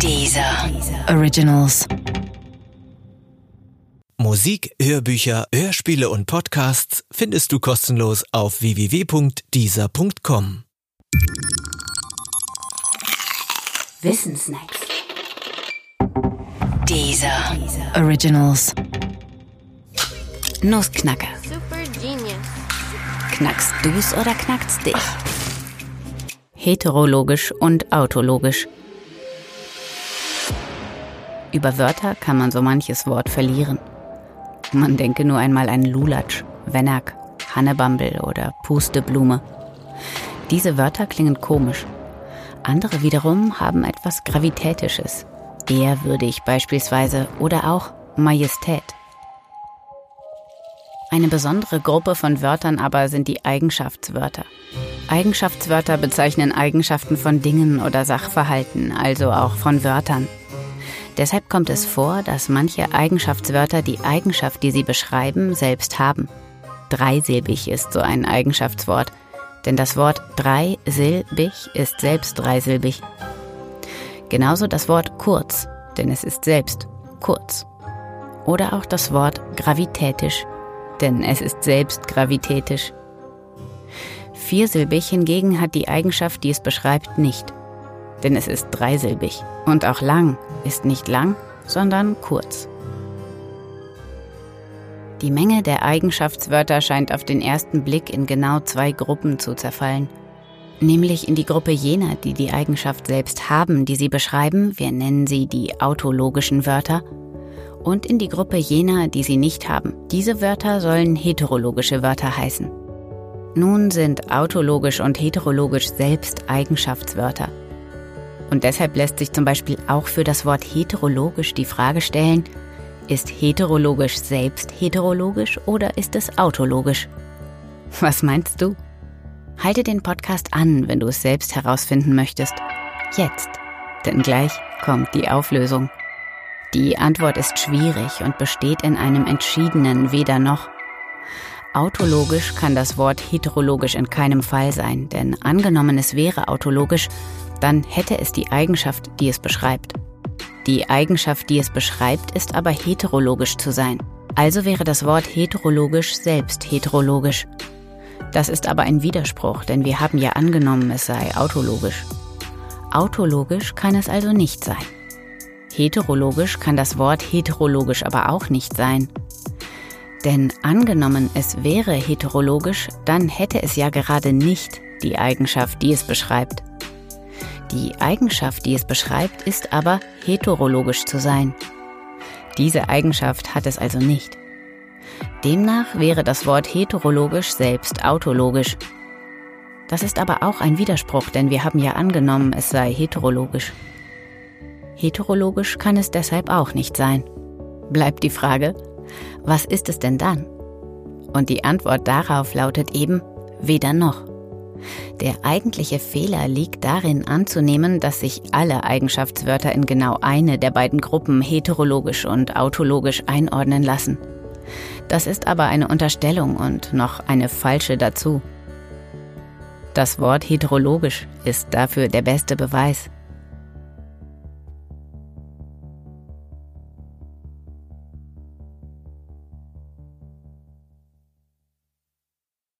Dieser Originals. Musik, Hörbücher, Hörspiele und Podcasts findest du kostenlos auf www.dieser.com. Wissensnacks. Dieser Originals. Nussknacker. Super genius. Knackst du's oder knackst dich? Heterologisch und autologisch. Über Wörter kann man so manches Wort verlieren. Man denke nur einmal an Lulatsch, Wennack, Hannebambel oder Pusteblume. Diese Wörter klingen komisch. Andere wiederum haben etwas Gravitätisches. Ehrwürdig beispielsweise oder auch Majestät. Eine besondere Gruppe von Wörtern aber sind die Eigenschaftswörter. Eigenschaftswörter bezeichnen Eigenschaften von Dingen oder Sachverhalten, also auch von Wörtern. Deshalb kommt es vor, dass manche Eigenschaftswörter die Eigenschaft, die sie beschreiben, selbst haben. Dreisilbig ist so ein Eigenschaftswort, denn das Wort dreisilbig ist selbst dreisilbig. Genauso das Wort kurz, denn es ist selbst kurz. Oder auch das Wort gravitätisch, denn es ist selbst gravitätisch. Viersilbig hingegen hat die Eigenschaft, die es beschreibt, nicht denn es ist dreisilbig. Und auch lang ist nicht lang, sondern kurz. Die Menge der Eigenschaftswörter scheint auf den ersten Blick in genau zwei Gruppen zu zerfallen. Nämlich in die Gruppe jener, die die Eigenschaft selbst haben, die sie beschreiben, wir nennen sie die autologischen Wörter, und in die Gruppe jener, die sie nicht haben. Diese Wörter sollen heterologische Wörter heißen. Nun sind autologisch und heterologisch selbst Eigenschaftswörter. Und deshalb lässt sich zum Beispiel auch für das Wort heterologisch die Frage stellen, ist heterologisch selbst heterologisch oder ist es autologisch? Was meinst du? Halte den Podcast an, wenn du es selbst herausfinden möchtest. Jetzt. Denn gleich kommt die Auflösung. Die Antwort ist schwierig und besteht in einem entschiedenen Weder noch. Autologisch kann das Wort heterologisch in keinem Fall sein, denn angenommen es wäre autologisch, dann hätte es die Eigenschaft, die es beschreibt. Die Eigenschaft, die es beschreibt, ist aber heterologisch zu sein. Also wäre das Wort heterologisch selbst heterologisch. Das ist aber ein Widerspruch, denn wir haben ja angenommen, es sei autologisch. Autologisch kann es also nicht sein. Heterologisch kann das Wort heterologisch aber auch nicht sein. Denn angenommen, es wäre heterologisch, dann hätte es ja gerade nicht die Eigenschaft, die es beschreibt. Die Eigenschaft, die es beschreibt, ist aber heterologisch zu sein. Diese Eigenschaft hat es also nicht. Demnach wäre das Wort heterologisch selbst autologisch. Das ist aber auch ein Widerspruch, denn wir haben ja angenommen, es sei heterologisch. Heterologisch kann es deshalb auch nicht sein. Bleibt die Frage, was ist es denn dann? Und die Antwort darauf lautet eben weder noch. Der eigentliche Fehler liegt darin anzunehmen, dass sich alle Eigenschaftswörter in genau eine der beiden Gruppen heterologisch und autologisch einordnen lassen. Das ist aber eine Unterstellung und noch eine falsche dazu. Das Wort heterologisch ist dafür der beste Beweis.